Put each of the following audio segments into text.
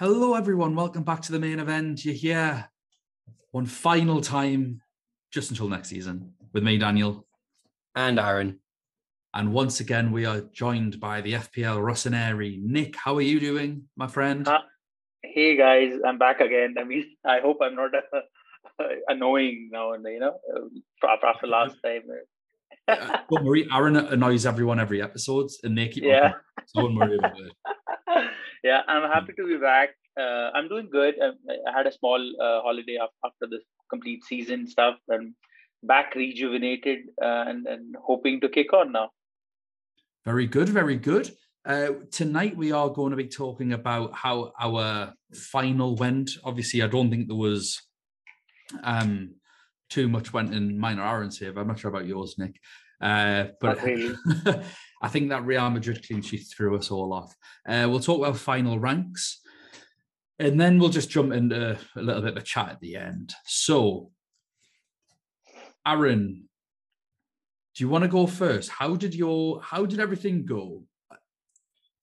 Hello, everyone. Welcome back to the main event. You're here one final time, just until next season, with me, Daniel. And Aaron. And once again, we are joined by the FPL Rossoneri. Nick, how are you doing, my friend? Uh, hey, guys. I'm back again. I mean, I hope I'm not uh, annoying now and you know, after last time. uh, don't worry, Aaron annoys everyone every episode, and they keep yeah. So don't worry about it. yeah, I'm happy to be back. Uh, I'm doing good. I, I had a small uh, holiday after this complete season stuff, and back rejuvenated uh, and, and hoping to kick on now. Very good, very good. Uh, tonight we are going to be talking about how our final went. Obviously, I don't think there was um, too much went in minor Aaron's here, but I'm not sure about yours, Nick. Uh, but really. I think that Real Madrid clean sheet threw us all off. Uh, we'll talk about final ranks, and then we'll just jump into a little bit of a chat at the end. So, Aaron, do you want to go first? How did your how did everything go?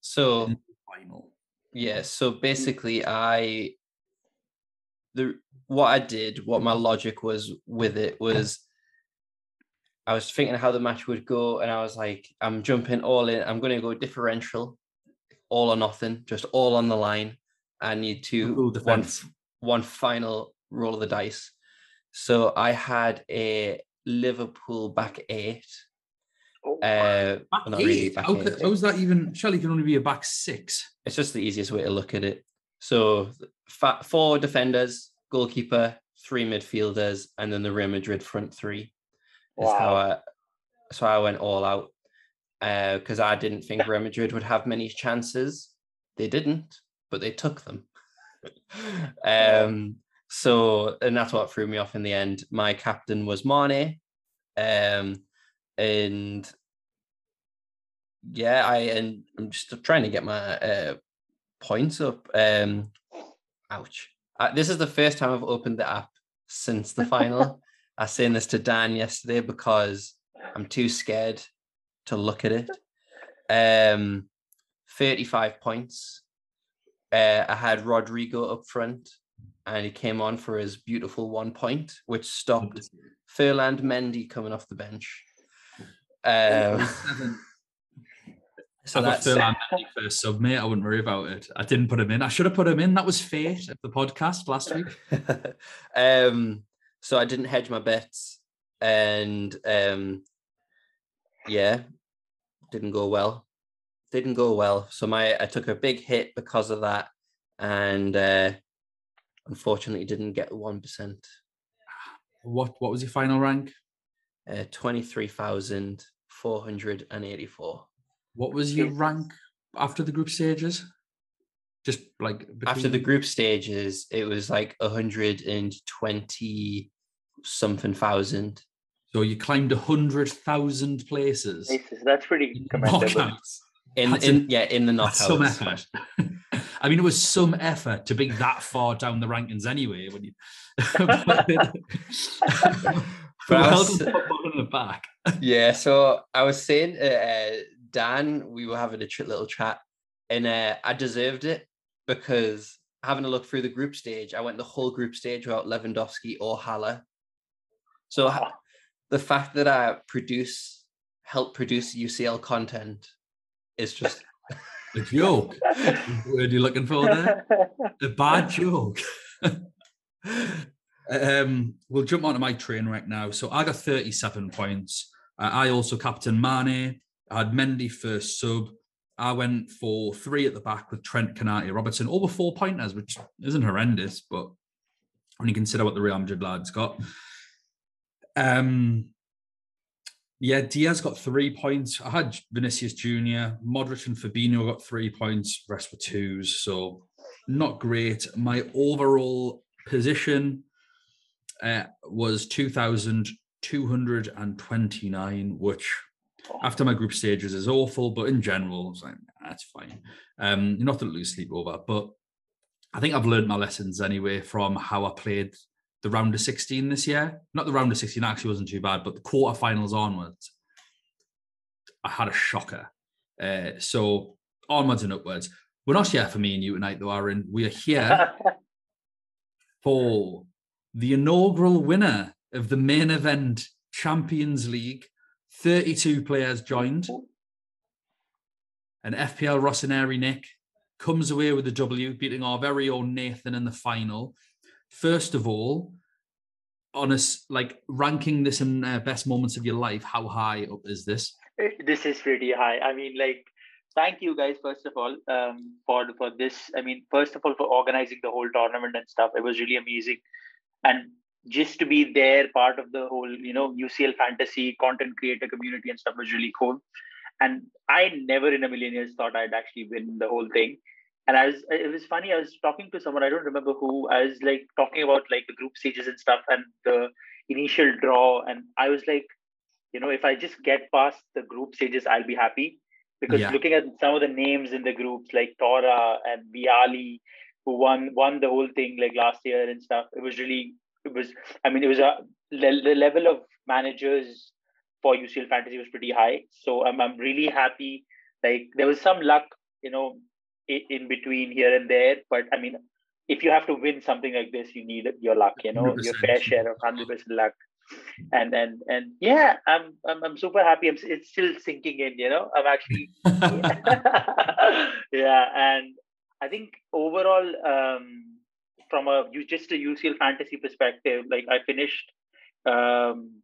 So final. Yeah. So basically, I the what I did, what my logic was with it was I was thinking how the match would go, and I was like, I'm jumping all in. I'm going to go differential, all or nothing, just all on the line. I need to one one final roll of the dice. So I had a Liverpool back eight. Oh, uh, back eight? Really back how, eight. How's that even? Surely can only be a back six. It's just the easiest way to look at it. So four defenders, goalkeeper, three midfielders, and then the Real Madrid front three is wow. how I so I went all out uh because uh, I didn't think Real Madrid would have many chances. They didn't, but they took them. um, so and that's what threw me off in the end. My captain was Mane, um, and yeah, I and I'm just trying to get my uh, points up. Um, ouch! Uh, this is the first time I've opened the app since the final. I was saying this to Dan yesterday because I'm too scared to look at it. Um, 35 points. Uh, I had Rodrigo up front and he came on for his beautiful one point, which stopped Ferland Mendy coming off the bench. Um, so I got Ferland Mendy first sub, mate. I wouldn't worry about it. I didn't put him in. I should have put him in. That was fate at the podcast last week. um, so I didn't hedge my bets, and um, yeah, didn't go well. Didn't go well. So my I took a big hit because of that, and uh, unfortunately didn't get one percent. What what was your final rank? Uh, Twenty three thousand four hundred and eighty four. What was your rank after the group stages? Just like between... after the group stages it was like 120 something thousand so you climbed a hundred thousand places places. that's pretty commendable in, in yeah in the knockouts some effort I mean, it was some effort to be that far down the rankings anyway. When you, but well was, on the back. yeah, so I was saying, uh, uh, Dan, we were having a little chat, and uh, I deserved it because having a look through the group stage, I went the whole group stage without Lewandowski or Haller. So the fact that I produce, help produce UCL content is just a joke. what are you looking for there? A bad joke. um, we'll jump onto my train right now. So I got 37 points. Uh, I also captain Mane. I had Mendy first sub. I went for three at the back with Trent, Konate, Robertson, over four pointers, which isn't horrendous, but when you consider what the Real Madrid lads got. Um, yeah, Diaz got three points. I had Vinicius Junior, Modric and Fabinho got three points. Rest were twos, so not great. My overall position uh, was two thousand two hundred and twenty-nine, which after my group stages is awful, but in general, it's like, that's fine. Um, nothing to lose sleep over. But I think I've learned my lessons anyway from how I played the round of 16 this year. Not the round of 16 actually wasn't too bad, but the quarterfinals onwards, I had a shocker. Uh, so onwards and upwards. We're not here for me and you tonight, though, Aaron. We are here for the inaugural winner of the main event Champions League. 32 players joined. And FPL Rossoneri Nick comes away with the W, beating our very own Nathan in the final. First of all, on us like ranking this in uh, best moments of your life, how high up is this? This is pretty high. I mean, like, thank you guys first of all um, for for this. I mean, first of all for organizing the whole tournament and stuff. It was really amazing, and just to be there, part of the whole you know UCL fantasy content creator community and stuff was really cool. And I never in a million years thought I'd actually win the whole thing and I was it was funny. I was talking to someone I don't remember who. I was like talking about like the group stages and stuff and the initial draw, and I was like, you know, if I just get past the group stages, I'll be happy. Because yeah. looking at some of the names in the groups like Tora and Vialli, who won won the whole thing like last year and stuff, it was really it was. I mean, it was a the level of managers for UCL fantasy was pretty high. So I'm I'm really happy. Like there was some luck, you know, in in between here and there. But I mean, if you have to win something like this, you need your luck, you know, your fair share of hundred percent luck. And and and yeah, I'm I'm I'm super happy. I'm it's still sinking in, you know. I'm actually yeah, and I think overall, um, from a just a UCL fantasy perspective, like I finished um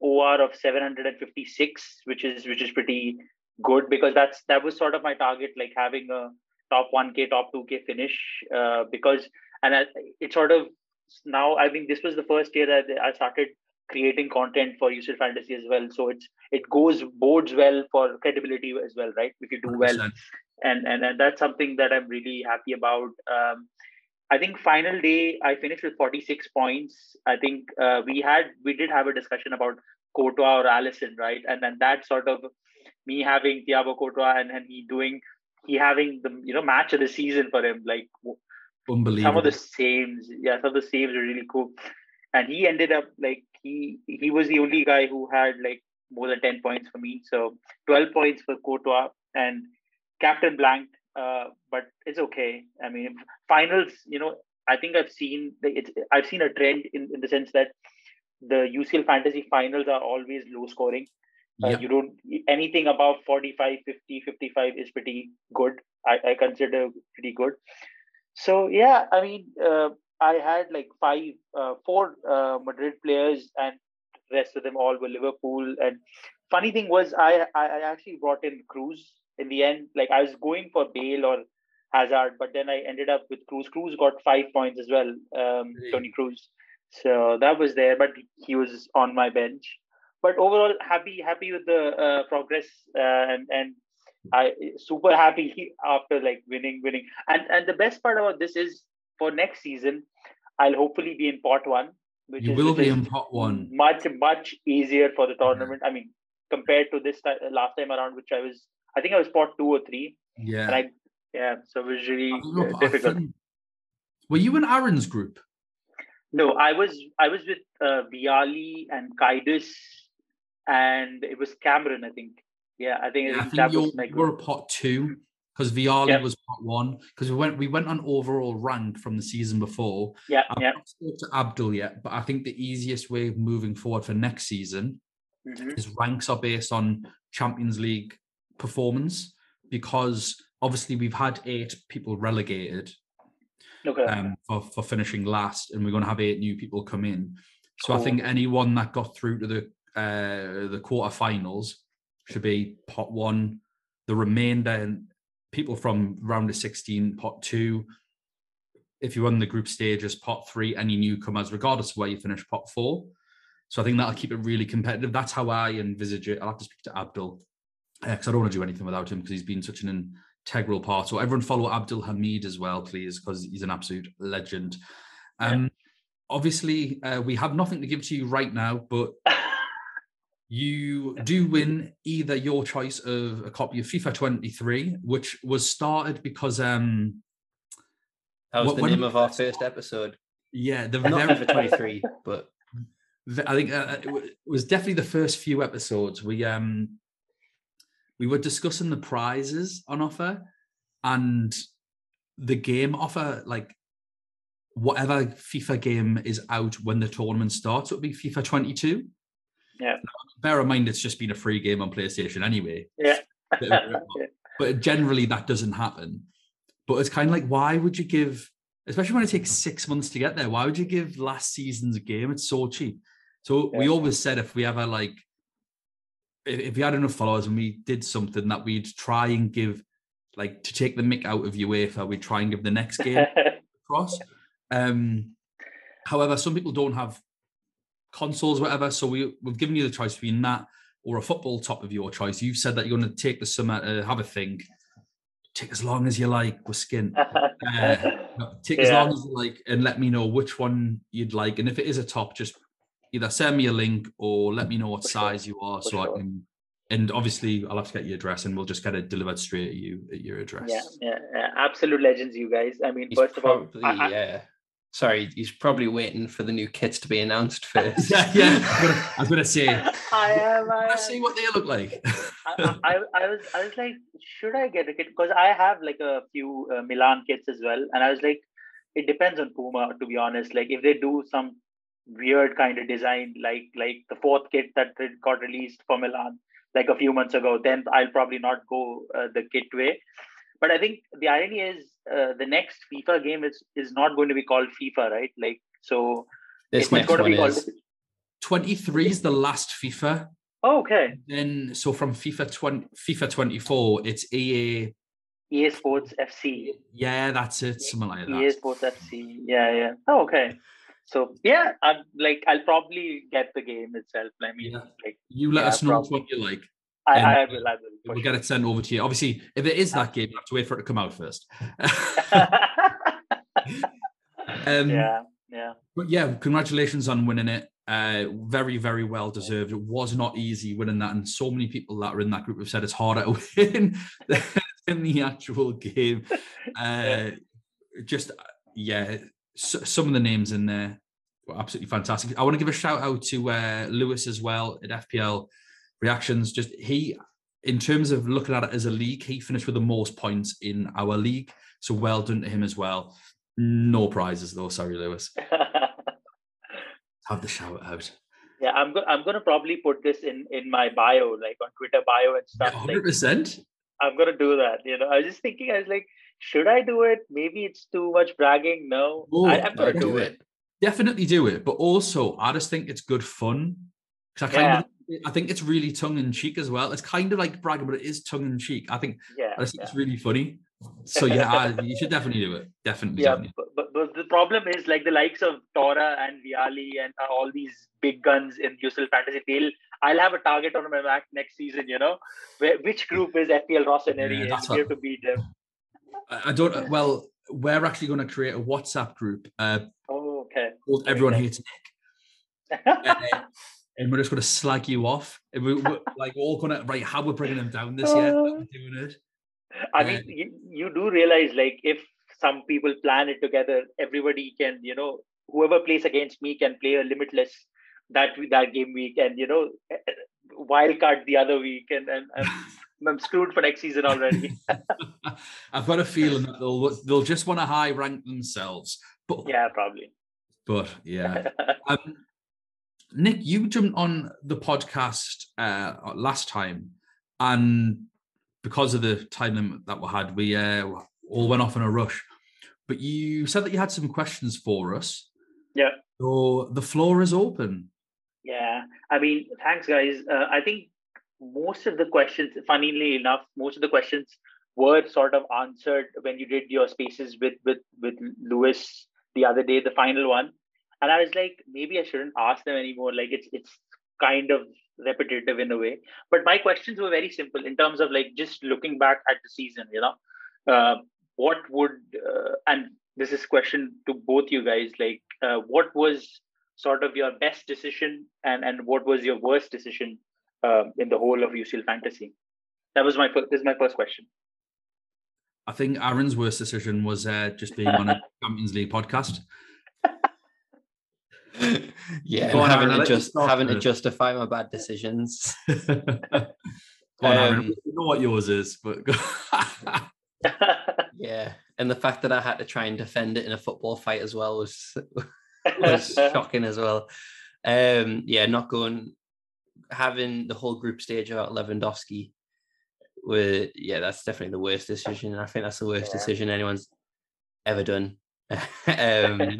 OR of 756, which is which is pretty good because that's that was sort of my target, like having a top 1K, top 2K finish. Uh, because and I, it sort of now I think this was the first year that I started creating content for UCL fantasy as well. So it's it goes boards well for credibility as well, right? If you do 100%. well, and, and and that's something that I'm really happy about. Um, I think final day I finished with 46 points. I think uh, we had we did have a discussion about Courtois or Alisson, right? And then that sort of me having Thiago Courtois and, and he doing he having the you know match of the season for him like unbelievable some of the saves yeah some of the saves are really cool and he ended up like he he was the only guy who had like more than 10 points for me so 12 points for Courtois and captain blanked uh, but it's okay i mean finals you know i think i've seen it's i've seen a trend in, in the sense that the ucl fantasy finals are always low scoring uh, You don't anything above 45, 50, 55 is pretty good. I, I consider pretty good. So yeah, I mean, uh, I had like five, uh, four uh, Madrid players, and rest of them all were Liverpool. And funny thing was, I I actually brought in Kroos in the end. Like I was going for Bale or Hazard, but then I ended up with Kroos. Kroos got five points as well. Um, Toni Kroos. So that was there, but he was on my bench but overall happy happy with the uh, progress uh, and and I super happy after like winning winning and and the best part about this is for next season I'll hopefully be in pot one which you is, will be in pot one much much easier for the tournament yeah. I mean compared to this time, last time around which I was I think I was pot two or three yeah and I yeah so it was really know, difficult think, were you in Aaron's group no I was I was with uh, Vialli and Kaidus and it was Cameron, I think. Yeah, I think, yeah, I think that was my We're pot two because Vialli yep. was pot one because we went we went on overall rank from the season before. Yeah, yeah. Not spoke to Abdul yet, but I think the easiest way of moving forward for next season mm-hmm. is ranks are based on Champions League performance because obviously we've had eight people relegated okay. um, for, for finishing last, and we're going to have eight new people come in. So cool. I think anyone that got through to the uh, the quarterfinals should be pot one. The remainder, people from round of 16, pot two. If you run the group stages, pot three, any newcomers, regardless of where you finish, pot four. So I think that'll keep it really competitive. That's how I envisage it. I'll have to speak to Abdul because uh, I don't want to do anything without him because he's been such an integral part. So everyone follow Abdul Hamid as well, please, because he's an absolute legend. Um, yeah. Obviously, uh, we have nothing to give to you right now, but you do win either your choice of a copy of FIFA 23, which was started because um that was the name of our first episode. Yeah, the not very, FIFA 23, but I think uh, it was definitely the first few episodes. We um we were discussing the prizes on offer, and the game offer like whatever FIFA game is out when the tournament starts, it would be FIFA 22. Yeah. Bear in mind, it's just been a free game on PlayStation anyway. Yeah. Uh, but generally, that doesn't happen. But it's kind of like, why would you give, especially when it takes six months to get there, why would you give last season's game? It's so cheap. So yeah. we always said if we ever like, if, we had enough followers and we did something that we'd try and give, like to take the mick out of UEFA, we'd try and give the next game across. Um, however, some people don't have consoles, whatever. So we, we've given you the choice between that or a football top of your choice. You've said that you're going to take the summer to have a think. Take as long as you like with skin. Uh, take yeah. as long as you like and let me know which one you'd like. And if it is a top, just either send me a link or let me know what For size sure. you are For so sure. I can and obviously I'll have to get your address and we'll just get it delivered straight at you at your address. Yeah, yeah, yeah. absolute legends, you guys. I mean, He's first probably, of all, I, yeah. Sorry, he's probably waiting for the new kits to be announced first. yeah, yeah. I was gonna say. I am. I am. see what they look like. I, I, I, was, I was like, should I get a kit? Because I have like a few uh, Milan kits as well, and I was like, it depends on Puma, to be honest. Like, if they do some weird kind of design, like like the fourth kit that got released for Milan like a few months ago, then I'll probably not go uh, the kit way. But I think the irony is uh, the next FIFA game is is not going to be called FIFA, right? Like so, this it's next going to be called. Twenty three is the last FIFA. Oh, okay. Then so from FIFA twenty FIFA twenty four, it's EA. EA Sports FC. Yeah, that's it. Something like that. EA Sports FC. Yeah, yeah. Oh, okay. So yeah, I'm like I'll probably get the game itself. I mean, yeah. like you let yeah, us know probably. what you like. I, I, will. I will. We'll sure. get it sent over to you. Obviously, if it is that game, you have to wait for it to come out first. um, yeah, yeah. But yeah, congratulations on winning it. Uh, very, very well deserved. It was not easy winning that, and so many people that are in that group have said it's harder to win than the actual game. Uh, just yeah, so, some of the names in there were absolutely fantastic. I want to give a shout out to uh, Lewis as well at FPL reactions. Just he, in terms of looking at it as a league, he finished with the most points in our league. So well done to him as well. No prizes though. Sorry, Lewis. Have the shout out. Yeah, I'm go- I'm gonna probably put this in in my bio, like on Twitter bio and stuff. Hundred yeah, percent. Like, I'm gonna do that. You know, I was just thinking. I was like, should I do it? Maybe it's too much bragging. No, oh, I, am gonna do it. it. Definitely do it. But also, I just think it's good fun because I kind yeah. of I think it's really tongue in cheek as well. It's kind of like bragging, but it is tongue in cheek. I think yeah, I think yeah. it's really funny. So yeah, I, you should definitely do it. Definitely. Yeah, definitely. But, but, the problem is like the likes of Tora and Vialli and uh, all these big guns in UCL Fantasy. They'll I'll have a target on my back next season. You know, Where, which group is FPL Ross Rossoneri? Yeah, we have to beat them. I don't. Well, we're actually going to create a WhatsApp group. Uh, oh, okay. Called Everyone Hates Nick. uh, and we're just going to slag you off. And we, are like all going to right how we're bringing them down this year. Uh, doing it. I mean, you, you do realize like if some people plan it together, everybody can you know whoever plays against me can play a limitless that that game week, and you know eh, wild card the other week, and and. and I'm screwed for next season already. I've got a feeling that they'll they'll just want to high rank themselves. But yeah, probably. But yeah, um, Nick, you jumped on the podcast uh, last time, and because of the time limit that we had, we uh, all went off in a rush. But you said that you had some questions for us. Yeah. So the floor is open. Yeah, I mean, thanks, guys. Uh, I think most of the questions, funnily enough, most of the questions were sort of answered when you did your spaces with with with Lewis the other day, the final one. And i was like maybe i shouldn't ask them anymore. Like it's it's kind of repetitive in a way. But my questions were very simple in terms of like just looking back at the season you know. Uh, what would uh, and this is question to both you guys like uh, what was sort of your best decision and and what was your worst decision uh, in the whole of UCL fantasy. That was my first this is my first question. I think Aaron's worst decision was uh, just being on a Champions League podcast. Yeah, on, having Aaron, to just having to justify my bad decisions. on, um, you know what yours is, but yeah, and the fact that I had to try and defend it in a football fight as well was was shocking as well. Um, yeah, not going having the whole group stage about Lewandowski. Were yeah, that's definitely the worst decision. I think that's the worst yeah. decision anyone's ever done. um,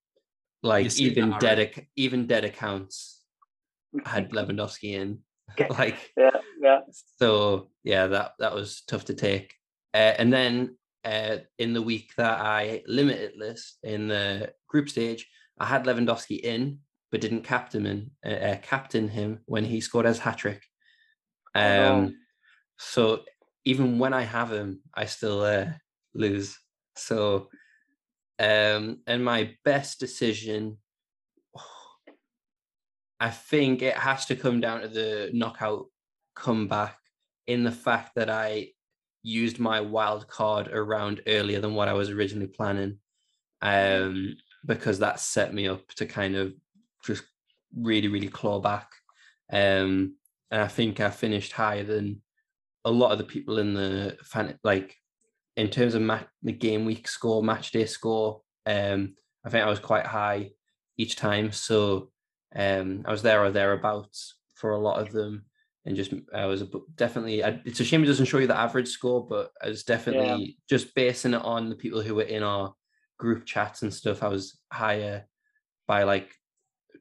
like even dead even dead accounts had Lewandowski in. like yeah, yeah. So yeah, that that was tough to take. Uh, and then uh, in the week that I limited list in the group stage, I had Lewandowski in, but didn't captain him, uh, uh captain him when he scored his hat trick. Um, oh. So even when I have him, I still uh, lose. So, um, and my best decision, I think it has to come down to the knockout comeback in the fact that I used my wild card around earlier than what I was originally planning. Um, because that set me up to kind of just really, really claw back. Um, and I think I finished higher than a lot of the people in the fan, like in terms of ma- the game week score, match day score. Um, I think I was quite high each time, so um, I was there or thereabouts for a lot of them, and just I was definitely. I, it's a shame it doesn't show you the average score, but I was definitely yeah. just basing it on the people who were in our group chats and stuff. I was higher by like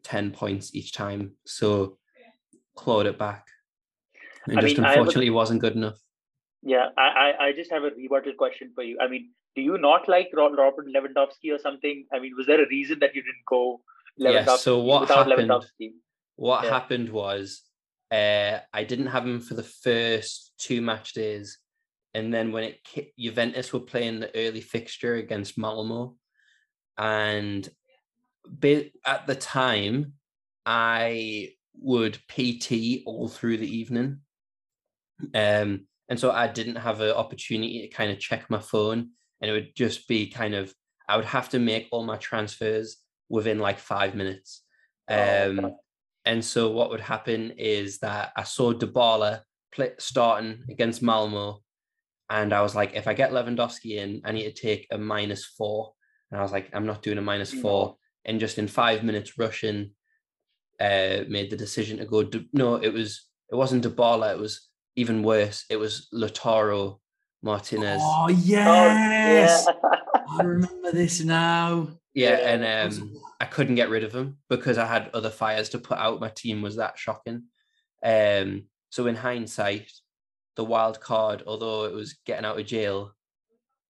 10 points each time. So clawed it back. And I just mean, unfortunately a, wasn't good enough. Yeah, I, I just have a rebuttal question for you. I mean, do you not like Robert Lewandowski or something? I mean, was there a reason that you didn't go Lewandowski yeah, so what happened? What yeah. happened was uh, I didn't have him for the first two match days. And then when it Juventus were playing the early fixture against Malmo, and at the time, I would PT all through the evening. Um, and so I didn't have an opportunity to kind of check my phone. And it would just be kind of, I would have to make all my transfers within like five minutes. Oh, um, oh, and so what would happen is that I saw Dybala play, starting against Malmo. And I was like, if I get Lewandowski in, I need to take a minus four. And I was like, I'm not doing a minus four and just in five minutes rushing uh, made the decision to go. No, it was it wasn't Dybala. It was even worse. It was Lautaro Martinez. Oh yes, oh, yeah. I remember this now. Yeah, and um, I couldn't get rid of him because I had other fires to put out. My team was that shocking. Um, so in hindsight, the wild card, although it was getting out of jail,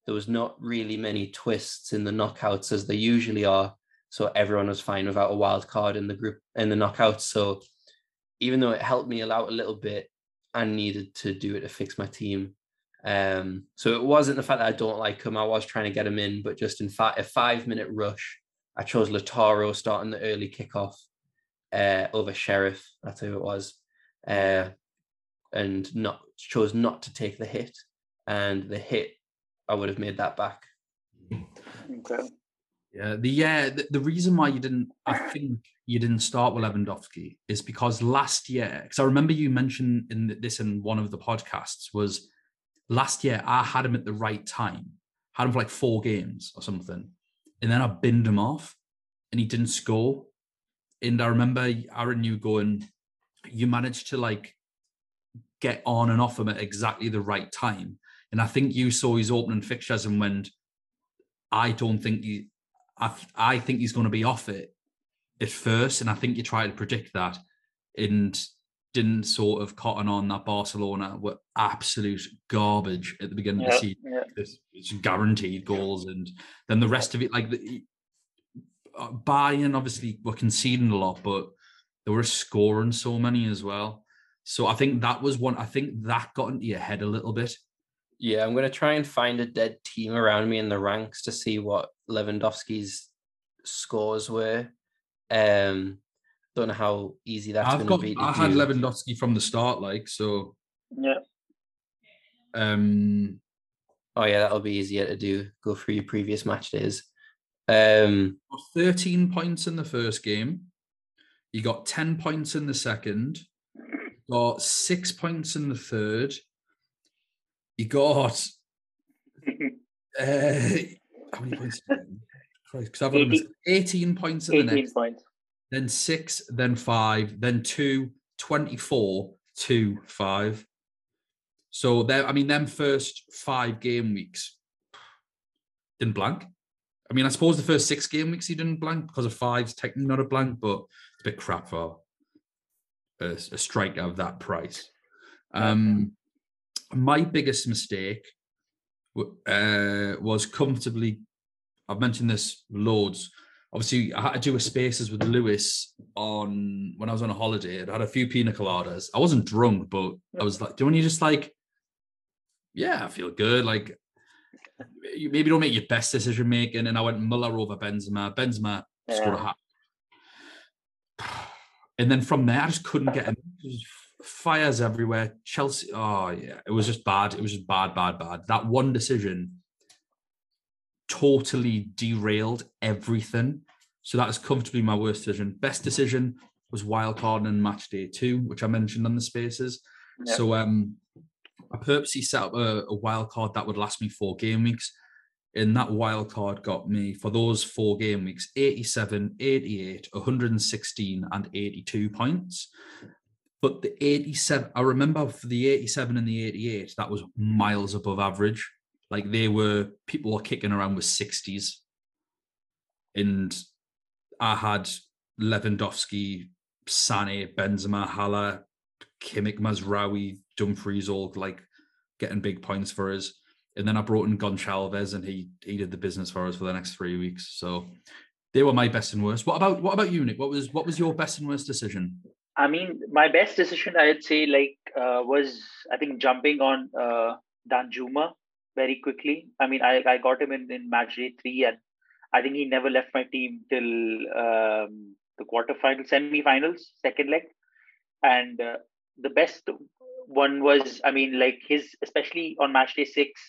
there was not really many twists in the knockouts as there usually are so everyone was fine without a wild card in the group in the knockout. So even though it helped me out a little bit, I needed to do it to fix my team. Um, so it wasn't the fact that I don't like him. I was trying to get him in, but just in fact, a five minute rush, I chose Lautaro starting the early kickoff uh, over Sheriff. That's who it was, uh, and not chose not to take the hit. And the hit, I would have made that back. Okay. Yeah, the yeah the, the, reason why you didn't, I think you didn't start with Lewandowski is because last year, because I remember you mentioned in this in one of the podcasts was last year I had him at the right time, had him for like four games or something, and then I binned him off, and he didn't score. And I remember Aaron, you going, you managed to like get on and off him at exactly the right time, and I think you saw his opening fixtures and went, I don't think he I, I think he's going to be off it at first, and I think you try to predict that, and didn't sort of cotton on that Barcelona were absolute garbage at the beginning of the season. Yeah. It's, it's, guaranteed goals, and then the rest of it, like the, uh, Bayern, obviously were conceding a lot, but they were scoring so many as well. So I think that was one. I think that got into your head a little bit. Yeah, I'm going to try and find a dead team around me in the ranks to see what Lewandowski's scores were. Um, don't know how easy that's going to be. I had Lewandowski from the start, like so. Yeah. Um. Oh yeah, that'll be easier to do. Go through your previous match days. Um. Thirteen points in the first game. You got ten points in the second. Got six points in the third. You got Uh, how many points? Because I've 18 18 points in the 18 next, points. then six, then five, then two, 24, two, five. So there, I mean, them first five game weeks didn't blank. I mean, I suppose the first six game weeks he didn't blank because of five's technically not a blank, but it's a bit crap for a, a striker of that price. Um, my biggest mistake uh, was comfortably. I've mentioned this loads. Obviously, I had to do a spaces with Lewis on when I was on a holiday. I had a few pina coladas. I wasn't drunk, but I was like, "Don't you just like, yeah, I feel good." Like, you maybe don't make your best decision making. And I went Muller over Benzema. Benzema scored a hat. And then from there, I just couldn't get him. Fires everywhere. Chelsea. Oh yeah, it was just bad. It was just bad, bad, bad. That one decision totally derailed everything. So that is comfortably my worst decision. Best decision was wild card and match day two, which I mentioned on the spaces. So um, I purposely set up a, a wild card that would last me four game weeks. And that wild card got me for those four game weeks 87, 88, 116, and 82 points. But the 87, I remember for the 87 and the 88, that was miles above average. Like they were, people were kicking around with 60s. And I had Lewandowski, Sane, Benzema, Haller, Kimmich, Mazraoui, Dumfries all like getting big points for us. And then I brought in Goncalves and he he did the business for us for the next three weeks. So they were my best and worst. What about what about you, Nick? What was what was your best and worst decision? I mean, my best decision, I'd say, like, uh, was I think jumping on uh, Danjuma very quickly. I mean, I, I got him in, in match day three, and I think he never left my team till um, the quarterfinals, semi-finals, second leg. And uh, the best one was, I mean, like his, especially on match day six.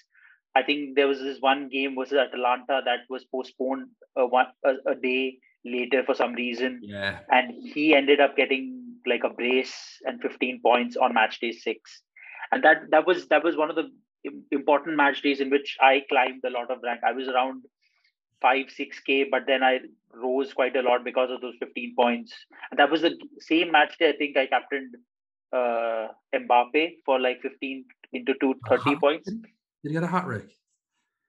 I think there was this one game versus Atalanta that was postponed uh, one a, a day later for some reason Yeah. and he ended up getting like a brace and 15 points on match day 6 and that that was that was one of the important match days in which i climbed a lot of rank i was around 5 6k but then i rose quite a lot because of those 15 points and that was the same match day i think i captained uh mbappe for like 15 into two thirty points Did he get a hat trick?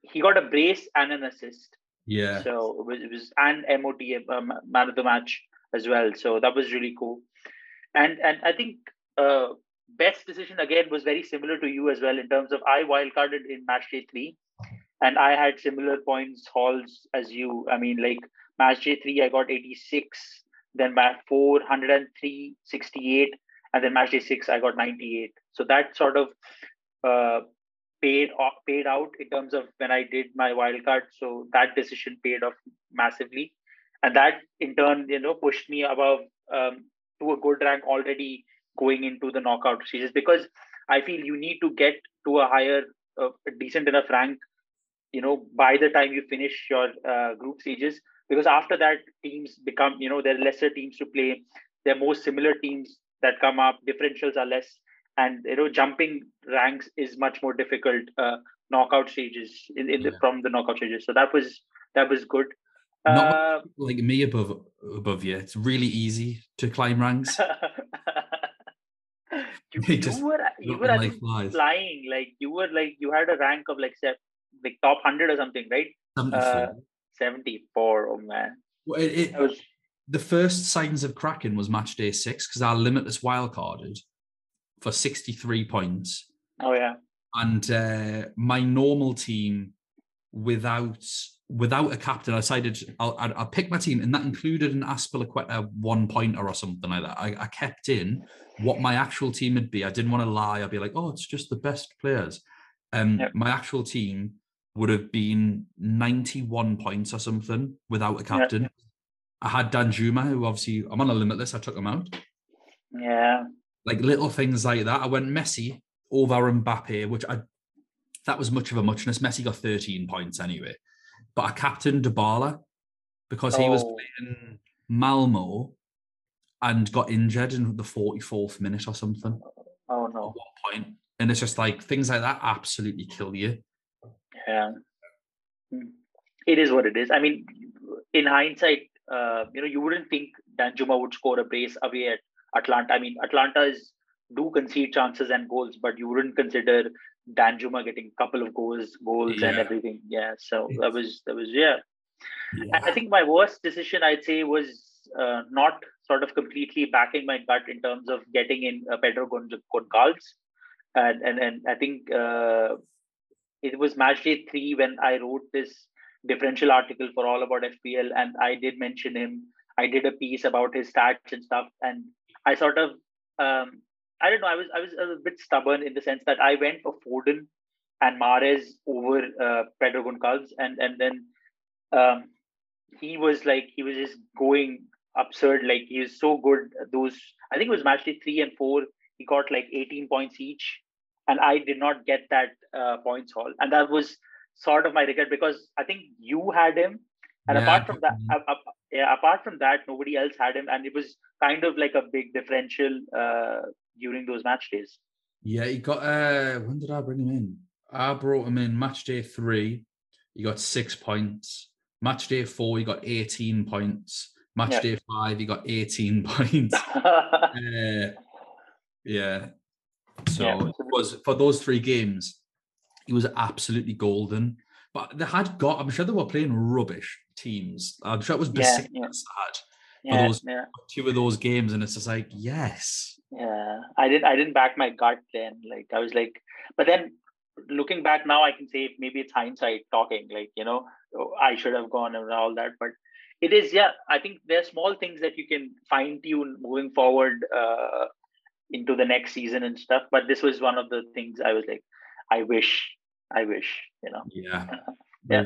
he got a brace and an assist Yeah. so it was, it was and MOT um, man of the match as well. So that was really cool. And and I think uh, best decision again was very similar to you as well in terms of I wildcarded in match day three, and I had similar points hauls as you. I mean, like match day three, I got eighty six. Then match four, 103, 68, and then match day six, I got ninety eight. So that sort of uh, paid off, paid out in terms of when I did my wild card. So that decision paid off massively, and that in turn, you know, pushed me above um, to a good rank already going into the knockout stages because I feel you need to get to a higher, uh, decent enough rank, you know, by the time you finish your uh, group stages. Because after that, teams become, you know, there are lesser teams to play. There are more similar teams that come up. Differentials are less and you know jumping ranks is much more difficult uh, knockout stages in, in the, from the knockout stages so that was that was good Not uh, Like me above above you. It's really easy to climb ranks. you, you just were you were like flying like you were like you had a rank of like like top 100 or something right 74. uh, 74 oh man Well, it- it- was the first signs of cracking was match day six because our limitless wild carded for 63 points. oh yeah And uh, my normal team without without a captain, I decided I'll, I'll, I'll pick my team, and that included an Azpilicueta one pointer or something like that. I, I kept in what my actual team would be. I didn't want to lie. I'd be like, oh, it's just the best players. Um, Yep. My actual team would have been 91 points or something without a captain. I had Danjuma, who obviously I'm on a limitless. I took him out. yeah Like little things like that. I went Messi over Mbappe, which I that was much of a muchness. Messi got 13 points anyway. But I captained Dybala because he was Oh. playing Malmo and got injured in the 44th minute or something oh at no one point. And it's just like things like that absolutely kill you. yeah Hmm. It is what it is. I mean, in hindsight, uh, you know, you wouldn't think Danjuma would score a brace away at Atalanta. I mean, Atalanta is do concede chances and goals, but you wouldn't consider Danjuma getting a couple of goals, goals yeah. and everything. Yeah. So that was that was yeah. yeah. I think my worst decision I'd say was uh, not sort of completely backing my gut in terms of getting in uh, Pedro Goncalves. And, and and I think uh, it was match day three when I wrote this differential article for all about FPL, and I did mention him. I did a piece about his stats and stuff, and I sort of um, I don't know. I was I was a bit stubborn in the sense that I went for Foden and Mahrez over uh, Pedro Goncalves, and and then um, he was like he was just going absurd. Like he was so good. Those I think it was match day three and four. He got like 18 points each, and I did not get that uh, points haul, and that was sort of my regret because I think you had him, and yeah. apart from that, uh, uh, yeah, apart from that, nobody else had him, and it was kind of like a big differential uh, during those match days. Yeah, he got. uh When did I bring him in? I brought him in match day three. He got six points. Match day four, he got 18 points. Match yeah. day five, he got 18 points. uh, yeah. So yeah. it was for those three games, he was absolutely golden. But they had got, I'm sure they were playing rubbish teams. I'm sure it was yeah, yeah. sad for those yeah. two of those games, and it's just like, yes. Yeah, I didn't. I didn't back my gut then. Like I was like, but then looking back now, I can say maybe it's hindsight talking. Like you know, oh, I should have gone and all that. But it is, yeah. I think there are small things that you can fine tune moving forward uh, into the next season and stuff. But this was one of the things I was like, I wish, I wish, you know. Yeah. yeah.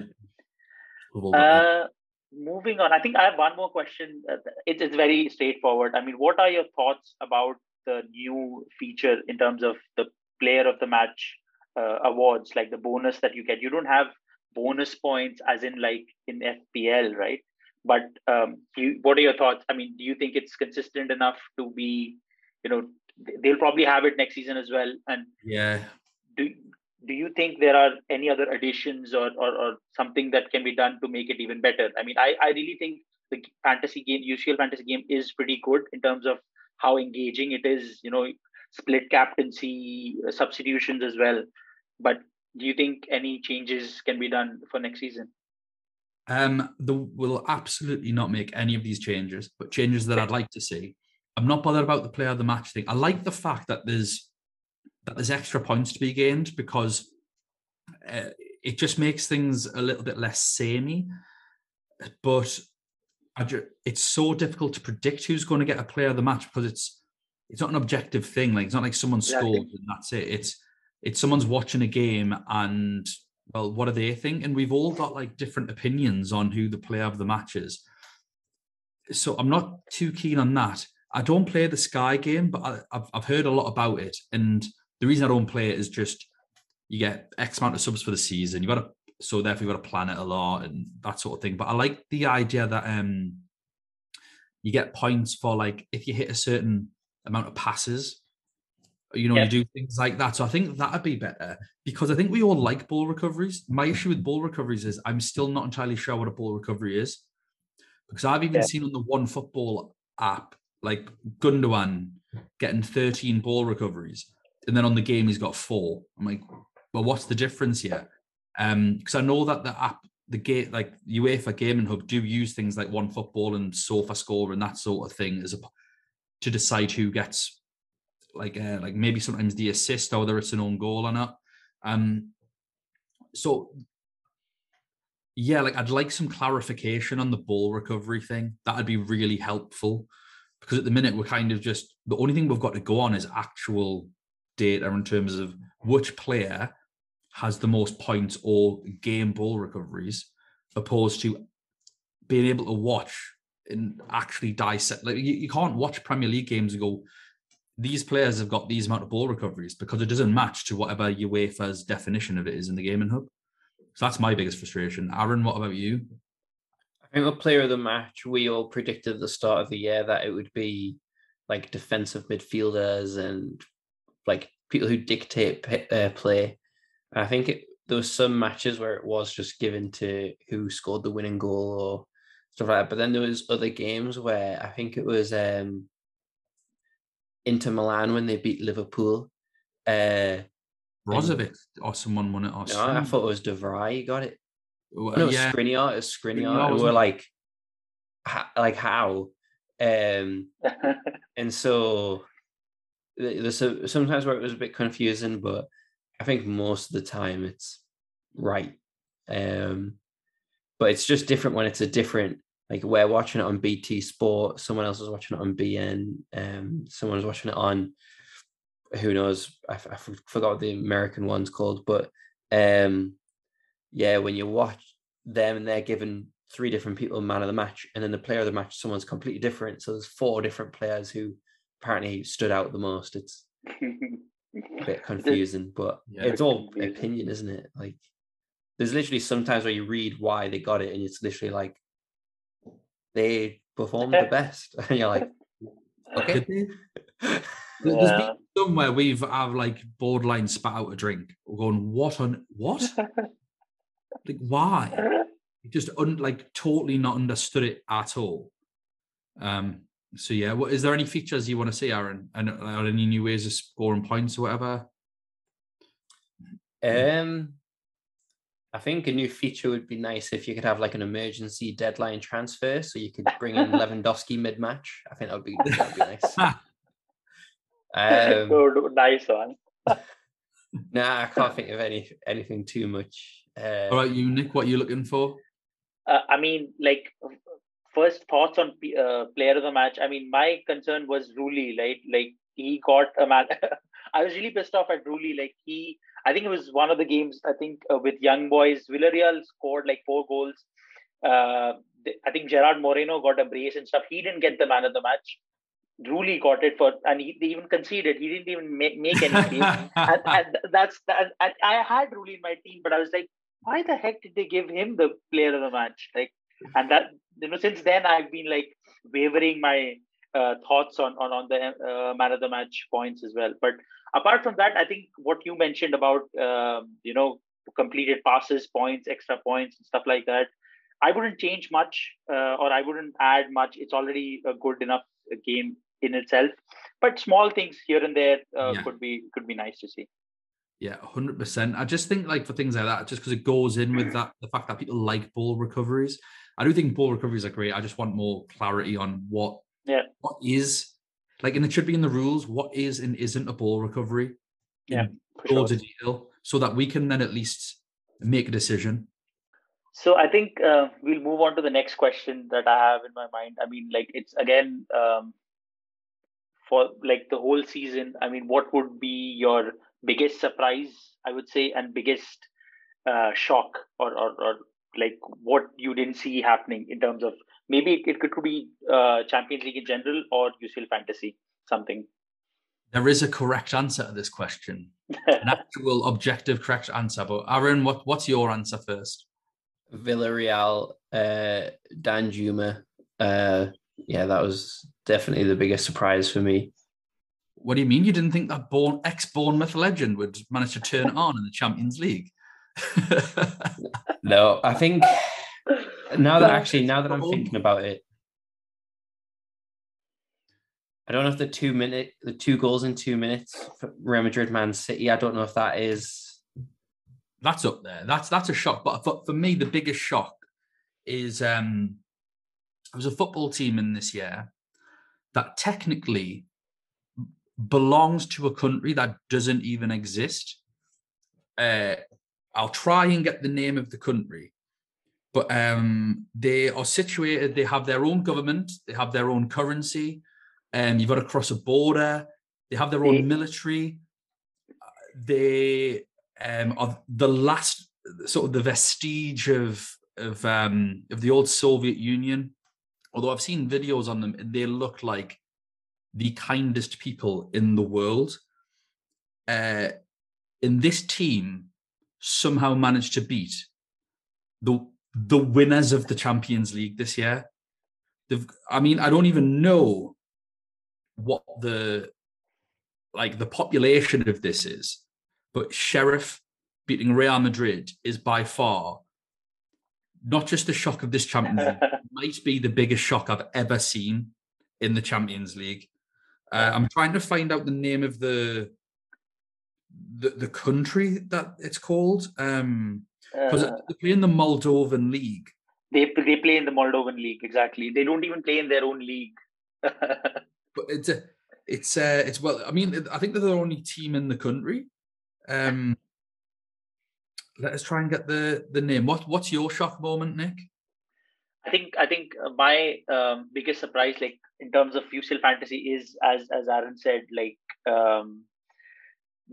Uh, moving on, I think I have one more question. Uh, it is very straightforward. I mean, what are your thoughts about the new feature in terms of the player of the match uh, awards, like the bonus that you get? You don't have bonus points as in like in FPL, right? But um, you, what are your thoughts? I mean, do you think it's consistent enough to be, you know, they'll probably have it next season as well? And yeah, do do you think there are any other additions or, or, or something that can be done to make it even better? I mean, I, I really think the fantasy game, UCL fantasy game, is pretty good in terms of how engaging it is. You know, split captaincy, uh, substitutions as well. But do you think any changes can be done for next season? Um, the will absolutely not make any of these changes, but changes that I'd like to see. I'm not bothered about the player of the match thing. I like the fact that there's that there's extra points to be gained because uh, it just makes things a little bit less samey. But just, it's so difficult to predict who's going to get a player of the match because it's it's not an objective thing. Like it's not like someone scored and that's it. It's it's someone's watching a game and well, what do they think? And we've all got like different opinions on who the player of the match is. So I'm not too keen on that. I don't play the Sky game, but I, have I've heard a lot about it, and the reason I don't play it is just you get X amount of subs for the season. You've got to so therefore you got to plan it a lot and that sort of thing. But I like the idea that um you get points for like if you hit a certain amount of passes, you know, you do things like that. So I think that'd be better because I think we all like ball recoveries. My issue with ball recoveries is I'm still not entirely sure what a ball recovery is because I've even seen on the One Football app like Gundogan getting 13 ball recoveries and then on the game he's got four. I'm like, well, what's the difference here? Um, because I know that the app, the gate, like UEFA Gaming Hub, do use things like One Football and Sofa Score and that sort of thing as a to decide who gets like uh, like maybe sometimes the assist or whether it's an own goal or not. Um, so yeah, like I'd like some clarification on the ball recovery thing. That'd be really helpful because at the minute we're kind of just the only thing we've got to go on is actual data in terms of which player has the most points or game ball recoveries, opposed to being able to watch and actually dissect. Like you, you can't watch Premier League games and go, these players have got these amount of ball recoveries because it doesn't match to whatever UEFA's definition of it is in the gaming hub. So that's my biggest frustration. Aaron, what about you? I think the player of the match, we all predicted at the start of the year that it would be like defensive midfielders and like people who dictate uh, play. I think it, there were some matches where it was just given to who scored the winning goal or stuff like that. But then there was other games where I think it was um Inter Milan when they beat Liverpool. Uh Brozovic or someone won it. Or no, I thought it was De Vrij got it. Well, No, was yeah, Skriniar. It was Skriniar. Wasn't we're like, "Ha- like how? Um, and so th- there's a, sometimes where it was a bit confusing, but I think most of the time it's right. Um, but it's just different when it's a different. Like we're watching it on BT Sport, someone else is watching it on beIN, um, someone's watching it on who knows? I, forgot what the American one's called, but um, yeah, when you watch them and they're given three different people man of the match, and then the player of the match, someone's completely different. So there's four different players who apparently stood out the most. It's a bit confusing, but Yeah. it's all Confusing. opinion, isn't it? Like there's literally sometimes where you read why they got it, and it's literally like they performed the best, and you're like, okay. Did they? There- There's Yeah. been some where we've have like borderline spat out a drink. We're going, what on what? like why? Just un, like totally not understood it at all. Um. So yeah, what is there any features you want to see, Aaron? And or any new ways of scoring points or whatever? Um, I think a new feature would be nice if you could have like an emergency deadline transfer, so you could bring in Lewandowski mid match. I think that would be that would be nice. Um, Good, nice one. nah, I can't think of any anything too much. Uh, All right, you Nick, what are you looking for? Uh, I mean, like f- first thoughts on P- uh, player of the match. I mean, my concern was Rulli, right? Like he got a man. I was really pissed off at Rulli. Like he, I think it was one of the games. I think uh, with young boys, Villarreal scored like four goals. Uh, I think Gerard Moreno got a brace and stuff. He didn't get the man of the match. Rulli got it for, and he they even conceded. He didn't even make, make and, and that's that. I had Rulli in my team, but I was like, why the heck did they give him the player of the match? Like, and that you know, since then I've been like wavering my uh, thoughts on on on the uh, man of the match points as well. But apart from that, I think what you mentioned about um, you know completed passes, points, extra points, and stuff like that. I wouldn't change much, uh, or I wouldn't add much. It's already a good enough game in itself. But small things here and there uh, Yeah. could be could be nice to see. Yeah, hundred percent. I just think like for things like that, just because it goes in with that the fact that people like ball recoveries. I do think ball recoveries are great. I just want more clarity on what Yeah. what is like, and it should be in the rules. What is and isn't a ball recovery? Yeah, sure. detail, so that we can then at least make a decision. So I think uh, we'll move on to the next question that I have in my mind. I mean, like it's again um, for like the whole season. I mean, what would be your biggest surprise? I would say, and biggest uh, shock, or, or or like what you didn't see happening in terms of maybe it could, could be uh, Champions League in general or UCL fantasy something. There is a correct answer to this question, an actual objective correct answer. But Aaron, what what's your answer first? Villarreal, uh, Danjuma. Uh, yeah, that was definitely the biggest surprise for me. What do you mean you didn't think that born ex Bournemouth legend would manage to turn on in the Champions League? No, I think now that actually now that I'm thinking about it, I don't know if the two minute the two goals in two minutes for Real Madrid Man City. I don't know if that is that's up there. That's that's a shock. But for, for me, the biggest shock is um there was a football team in this year that technically belongs to a country that doesn't even exist. Uh, I'll try and get the name of the country, but um, they are situated. They have their own government. They have their own currency. Um, you've got to cross a border. They have their own They- military. They um, are the last sort of the vestige of of um, of the old Soviet Union. Although I've seen videos on them, and they look like the kindest people in the world. Uh, in this team, somehow managed to beat the the winners of the Champions League this year. They've, I mean, I don't even know what the like the population of this is, but Sheriff beating Real Madrid is by far not just the shock of this Champions League, might be the biggest shock I've ever seen in the Champions League. Uh, I'm trying to find out the name of the the, the country that it's called um because Uh, they play in the Moldovan league. they they play in the Moldovan league exactly. They don't even play in their own league. But it's a, it's uh, it's well. I mean, I think they're the only team in the country. Um, let us try and get the the name. What what's your shock moment, Nick? I think I think uh, my um, biggest surprise, like in terms of UCL fantasy, is as as Aaron said, like um,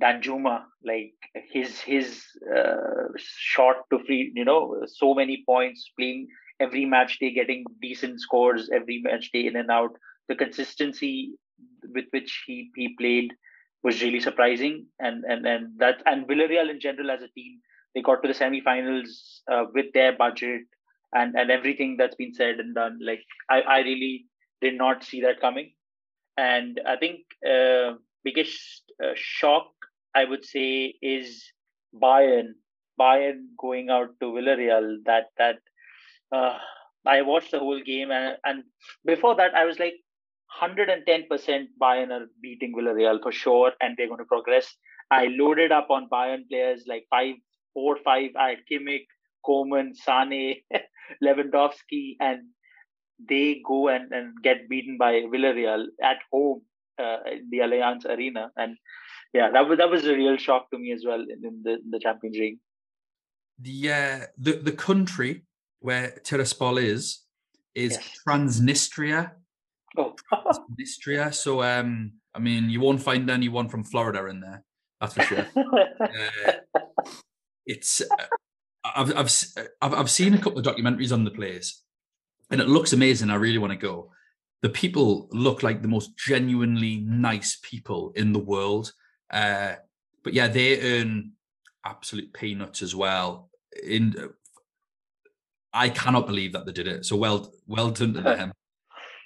Danjuma, like his his uh, shot to free, you know, so many points, playing every match day, getting decent scores every match day in and out. The consistency with which he he played was really surprising, and and and that and Villarreal in general as a team, they got to the semi-finals uh, with their budget and and everything that's been said and done. Like I I really did not see that coming, and I think uh, biggest uh, shock I would say is Bayern. Bayern going out to Villarreal. That that uh, I watched the whole game and and before that I was like. 110% Bayern are beating Villarreal for sure, and they're going to progress. I loaded up on Bayern players like five, four, five. I had Kimmich, Coman, Sane, Lewandowski, and they go and, and get beaten by Villarreal at home uh, in the Allianz Arena. And yeah, that was that was a real shock to me as well in, in the in the Champions League. The uh, the the country where Tiraspol is is Yes. Transnistria. Oh, Transnistria. So um, I mean, you won't find anyone from Florida in there. That's for sure. uh, it's uh, I've, I've I've I've seen a couple of documentaries on the place, and it looks amazing. I really want to go. The people look like the most genuinely nice people in the world. Uh, but yeah, they earn absolute peanuts as well. In I cannot believe that they did it. So well, well done to them.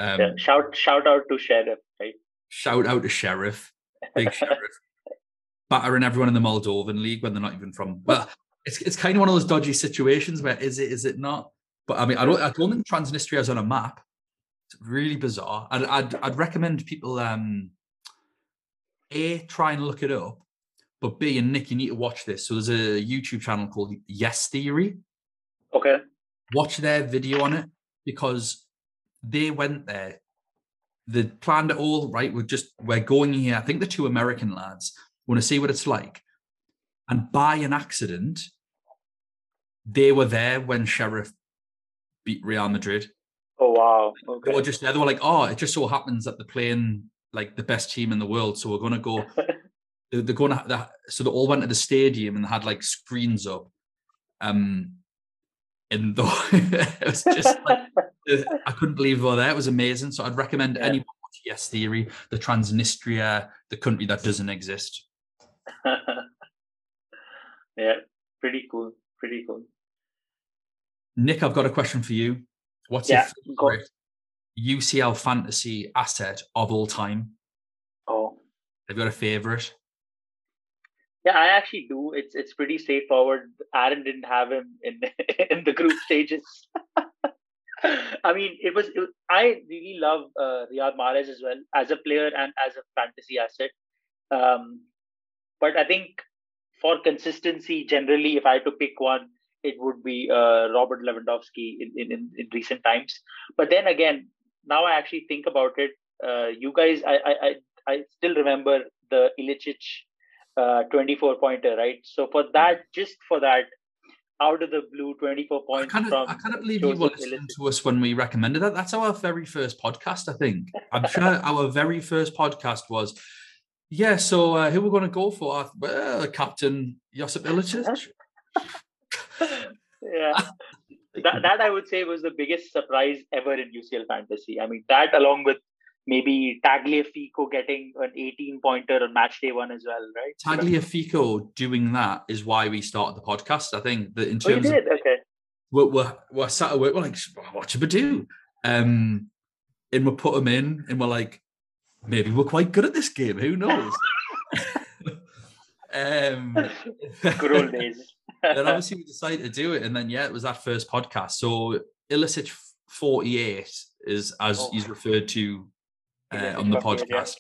Um, yeah, shout shout out to Sheriff, right? Shout out to Sheriff, big Sheriff, battering everyone in the Moldovan league when they're not even from. Well, it's it's kind of one of those dodgy situations where is it, is it not? But I mean, I don't, I don't think Transnistria is on a map. It's really bizarre. I'd, I'd, I'd recommend people um, a try and look it up, but b and Nick, you need to watch this. So there's a YouTube channel called Yes Theory. Okay. Watch their video on it because they went there. They planned it all right. We're just we're going here. I think the two American lads want to see what it's like, and by an accident, they were there when Sheriff beat Real Madrid. Oh wow. They were just there. They were like, oh, it just so happens that they're playing like the best team in the world, so we're going to go. They're, they're going to. They're, so they all went to the stadium and had like screens up. Um, and though it was just like I couldn't believe they were there. It was amazing. So I'd recommend Yeah. anyone watch Yes Theory, the Transnistria, the country that doesn't exist. yeah, pretty cool. Pretty cool. Nick, I've got a question for you. What's Yeah, your favorite UCL fantasy asset of all time? Oh. Have you got a favorite? Yeah, I actually do. It's it's pretty straightforward. Aaron didn't have him in in the group stages. I mean, it was. It, I really love uh, Riyad Mahrez as well as a player and as a fantasy asset. Um, but I think for consistency, generally, if I had to pick one, it would be uh, Robert Lewandowski in, in, in, in recent times. But then again, now I actually think about it. Uh, you guys, I, I I I still remember the Ilicic uh, 24 pointer, right? So for that, just for that, out of the blue, 24 I points of, from I kind of believe you were Josip listening Ilicic. to us when we recommended that. That's our very first podcast, I think. I'm sure our very first podcast was, yeah. So uh, who we're going to go for? Well, Captain Josip Ilicic. yeah. That, that I would say was the biggest surprise ever in UCL fantasy. I mean, that along with maybe Tagliafico getting an 18 pointer on match day one as well, right? Tagliafico doing that is why we started the podcast. I think that in Oh, terms of did? Okay. we're, we're, we're sat at work, we're like, what should we do? Um, and we put them in, and we're like, maybe we're quite good at this game. Who knows? um, Good old days. Then obviously we decided to do it, and then yeah, it was that first podcast. So Illicit Forty Eight is as Oh. he's referred to uh, on the podcast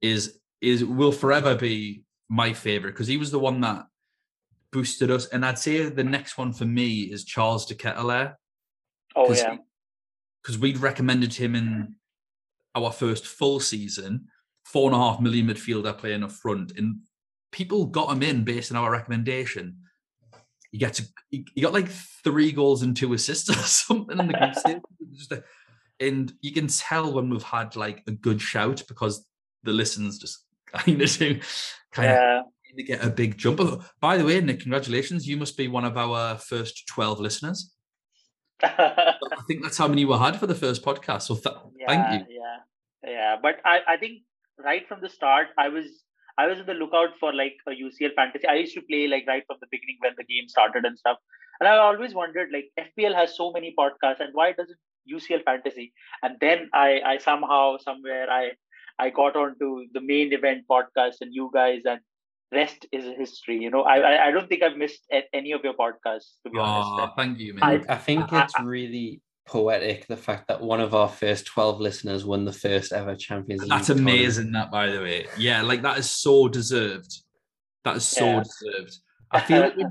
is is will forever be my favorite because he was the one that boosted us, and I'd say the next one for me is Charles de Ketelaere oh because yeah. because we'd recommended him in our first full season, four and a half million midfielder playing up front, and people got him in based on our recommendation. He gets he, he got like three goals and two assists or something in the group stage. It was Just a- and you can tell when we've had like a good shout because the listens just kind of do kind of to get a big jump. By the way, Nick, congratulations! You must be one of our first twelve listeners. I think that's how many we had for the first podcast. So th- thank you. Yeah, yeah. But I, I think right from the start, I was I was on the lookout for like a UCL fantasy. I used to play like right from the beginning when the game started and stuff. And I always wondered like FPL has so many podcasts and why doesn't UCL fantasy? And then I I somehow somewhere I I got onto the main event podcast and you guys and rest is history. You know, I I, I don't think I've missed any of your podcasts to be honest. Oh, And thank you, I- man. I think it's really poetic the fact that one of our first 12 listeners won the first ever Champions League. That's tournament. amazing. That, by the way, yeah, like that is so deserved. That is so Yeah. deserved. I feel like we,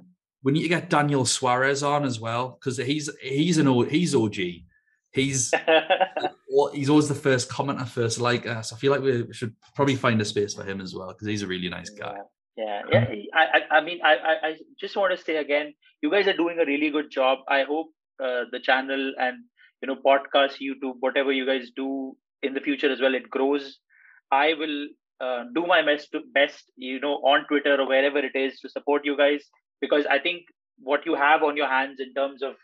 we need to get Daniel Suarez on as well because he's he's an O- he's OG. He's well, he's always the first commenter, first like us. I feel like we should probably find a space for him as well because he's a really nice guy. Yeah, yeah. yeah. I, I, I mean, I, I, I just want to say again, you guys are doing a really good job. I hope uh, the channel and you know podcast, YouTube, whatever you guys do in the future as well, it grows. I will uh, do my best, to, best, you know, on Twitter or wherever it is to support you guys because I think what you have on your hands in terms of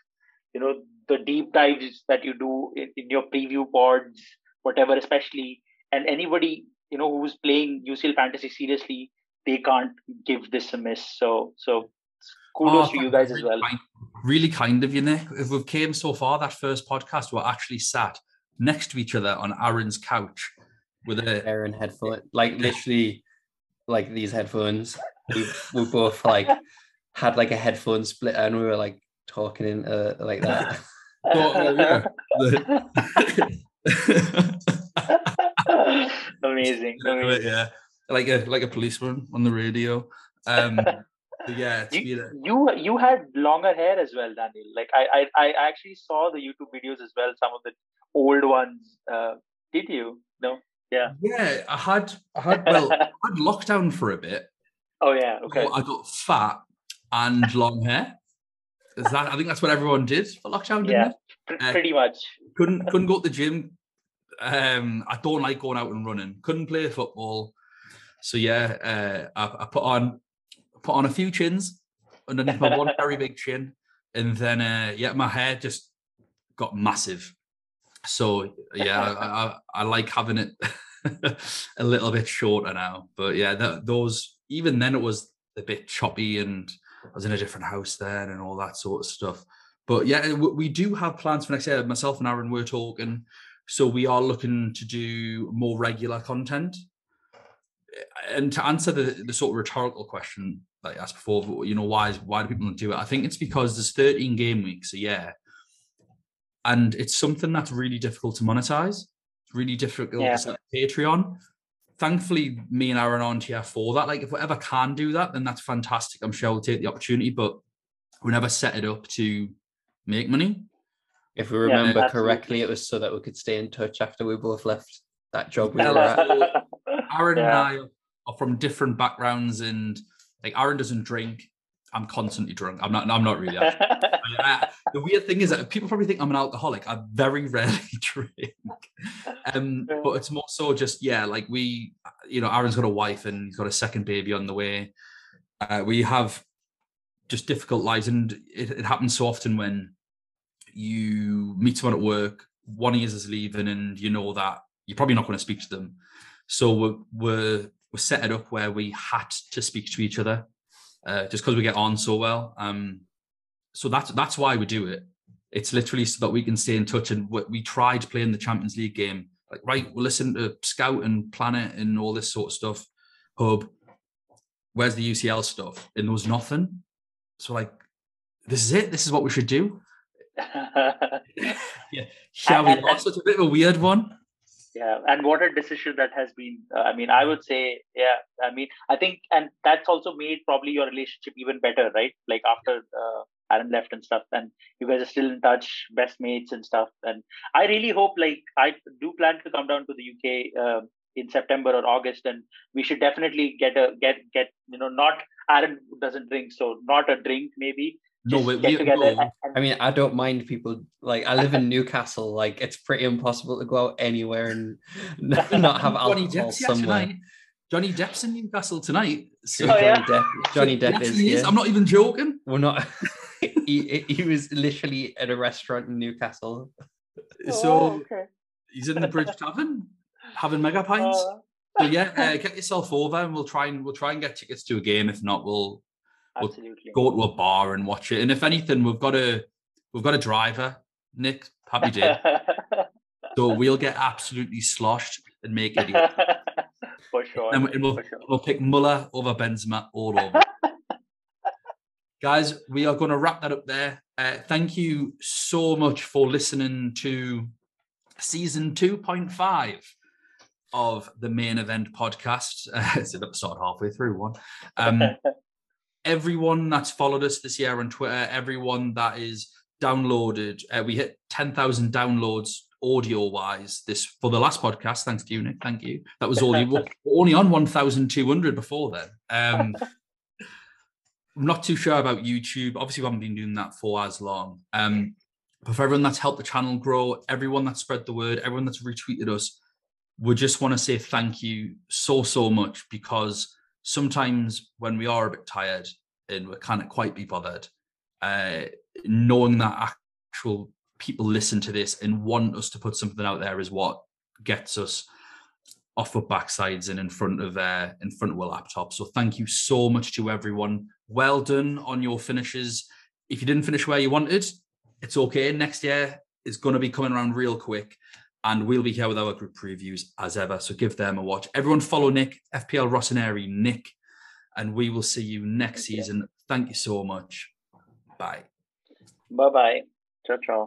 you know the deep dives that you do in, in your preview pods, whatever, especially, and anybody you know who's playing UCL fantasy seriously they can't give this a miss. So so kudos Oh, to you guys as really well. kind- Really kind of you, Nick. If we've came so far, that first podcast, we're actually sat next to each other on Aaron's couch with a Aaron headphone, like literally, like these headphones. We we both like had like a headphone split, and we were like talking in uh, like that. So, uh, amazing, amazing. yeah, like a like a policeman on the radio. Um, but yeah, it's You, you you had longer hair as well, Daniel. Like I I, I actually saw the YouTube videos as well. Some of the old ones. Uh, did you? No. Yeah. yeah. I had I had well, I had lockdown for a bit. oh yeah. Okay. I got fat and long hair. Is that? I think that's what everyone did for lockdown, didn't Yeah. uh, pretty much. couldn't couldn't go to the gym. Um, I don't like going out and running. Couldn't play football. So yeah, uh, I, I put on put on a few chins underneath my one very big chin, and then uh, yeah, my hair just got massive. So yeah, I, I, I like having it a little bit shorter now. But yeah, that, those even then it was a bit choppy, and I was in a different house then, and all that sort of stuff. But yeah, we do have plans for next year. Myself and Aaron were talking, so we are looking to do more regular content. And to answer the, the sort of rhetorical question that I asked before, you know, why is why do people not do it? I think it's because there's 13 game weeks a year, and it's something that's really difficult to monetize. It's really difficult Yeah. to set Patreon. Thankfully, me and Aaron aren't here for that. Like, if we ever can do that, then that's fantastic. I'm sure we'll take the opportunity, but we never set it up to make money. If we remember absolutely. correctly, it was so that we could stay in touch after we both left that job we were at. Aaron Yeah. and I are from different backgrounds, and like Aaron doesn't drink. I'm constantly drunk. I'm not. I'm not really. actually. I- the weird thing is that people probably think I'm an alcoholic. I very rarely drink. Um, but it's more so just yeah, like we, you know, Aaron's got a wife and he's got a second baby on the way. Uh, we have just difficult lives, and it, it happens so often when you meet someone at work, one of you is leaving, and you know that you're probably not going to speak to them. So we're we're, we're set it up where we had to speak to each other, uh, just because we get on so well. Um, so that's that's why we do it. It's literally so that we can stay in touch. And we, we tried playing the Champions League game. Like, right, we'll listen to Scout and Planet and all this sort of stuff. Hub. where's the UCL stuff? And there was nothing. So like, this is it. This is what we should do. yeah, shall we? Also, it's a bit of a weird one. Yeah, and what a decision that has been. Uh, I mean, I would say, yeah. I mean, I think, and that's also made probably your relationship even better, right? Like after uh, Aaron left and stuff, and you guys are still in touch, best mates and stuff. And I really hope, like, I do plan to come down to the UK uh, um, in September or August, and we should definitely get a get get you know not Aaron doesn't drink, so not a drink maybe, no, we, we no. I mean, I don't mind people. Like, I live in Newcastle. Like, it's pretty impossible to go out anywhere and not have alcohol Johnny somewhere. Tonight. Johnny Depp's in Newcastle tonight. So oh, yeah. Johnny Depp, Johnny Depp yes, is, is. I'm not even joking. We're not. he, he was literally at a restaurant in Newcastle. So oh, okay. he's in the Bridge Tavern having mega pints. Uh, so yeah, uh, get yourself over, and we'll try and we'll try and get tickets to a game. If not, we'll Absolutely. We'll go to a bar and watch it. And if anything, we've got a we've got a driver, Nick. Happy day. so we'll get absolutely sloshed and make it. For sure. And, and we'll, sure. we'll pick Muller over Benzema all over. Guys, we are going to wrap that up there. Uh, thank you so much for listening to season 2.5 of the main event podcast. Uh, it's sort of halfway through one. Um, everyone that's followed us this year on Twitter, everyone that is downloaded, uh, we hit 10,000 downloads audio wise this for the last podcast. Thanks to you, Nick. Thank you. That was all you were only on 1,200 before then. Um, I'm not too sure about YouTube. Obviously, we haven't been doing that for as long. Um, but for everyone that's helped the channel grow, everyone that spread the word, everyone that's retweeted us, we just want to say thank you so, so much because sometimes when we are a bit tired and we can't quite be bothered, uh, knowing that actual people listen to this and want us to put something out there is what gets us off our backsides and in front of uh, in front of a laptop. So thank you so much to everyone. Well done on your finishes. If you didn't finish where you wanted, it's okay. Next year is going to be coming around real quick. And we'll be here with our group previews as ever. So give them a watch. Everyone follow Nick, FPL Rossoneri, Nick, and we will see you next Thank season. You. Thank you so much. Bye. Bye bye. Ciao, ciao.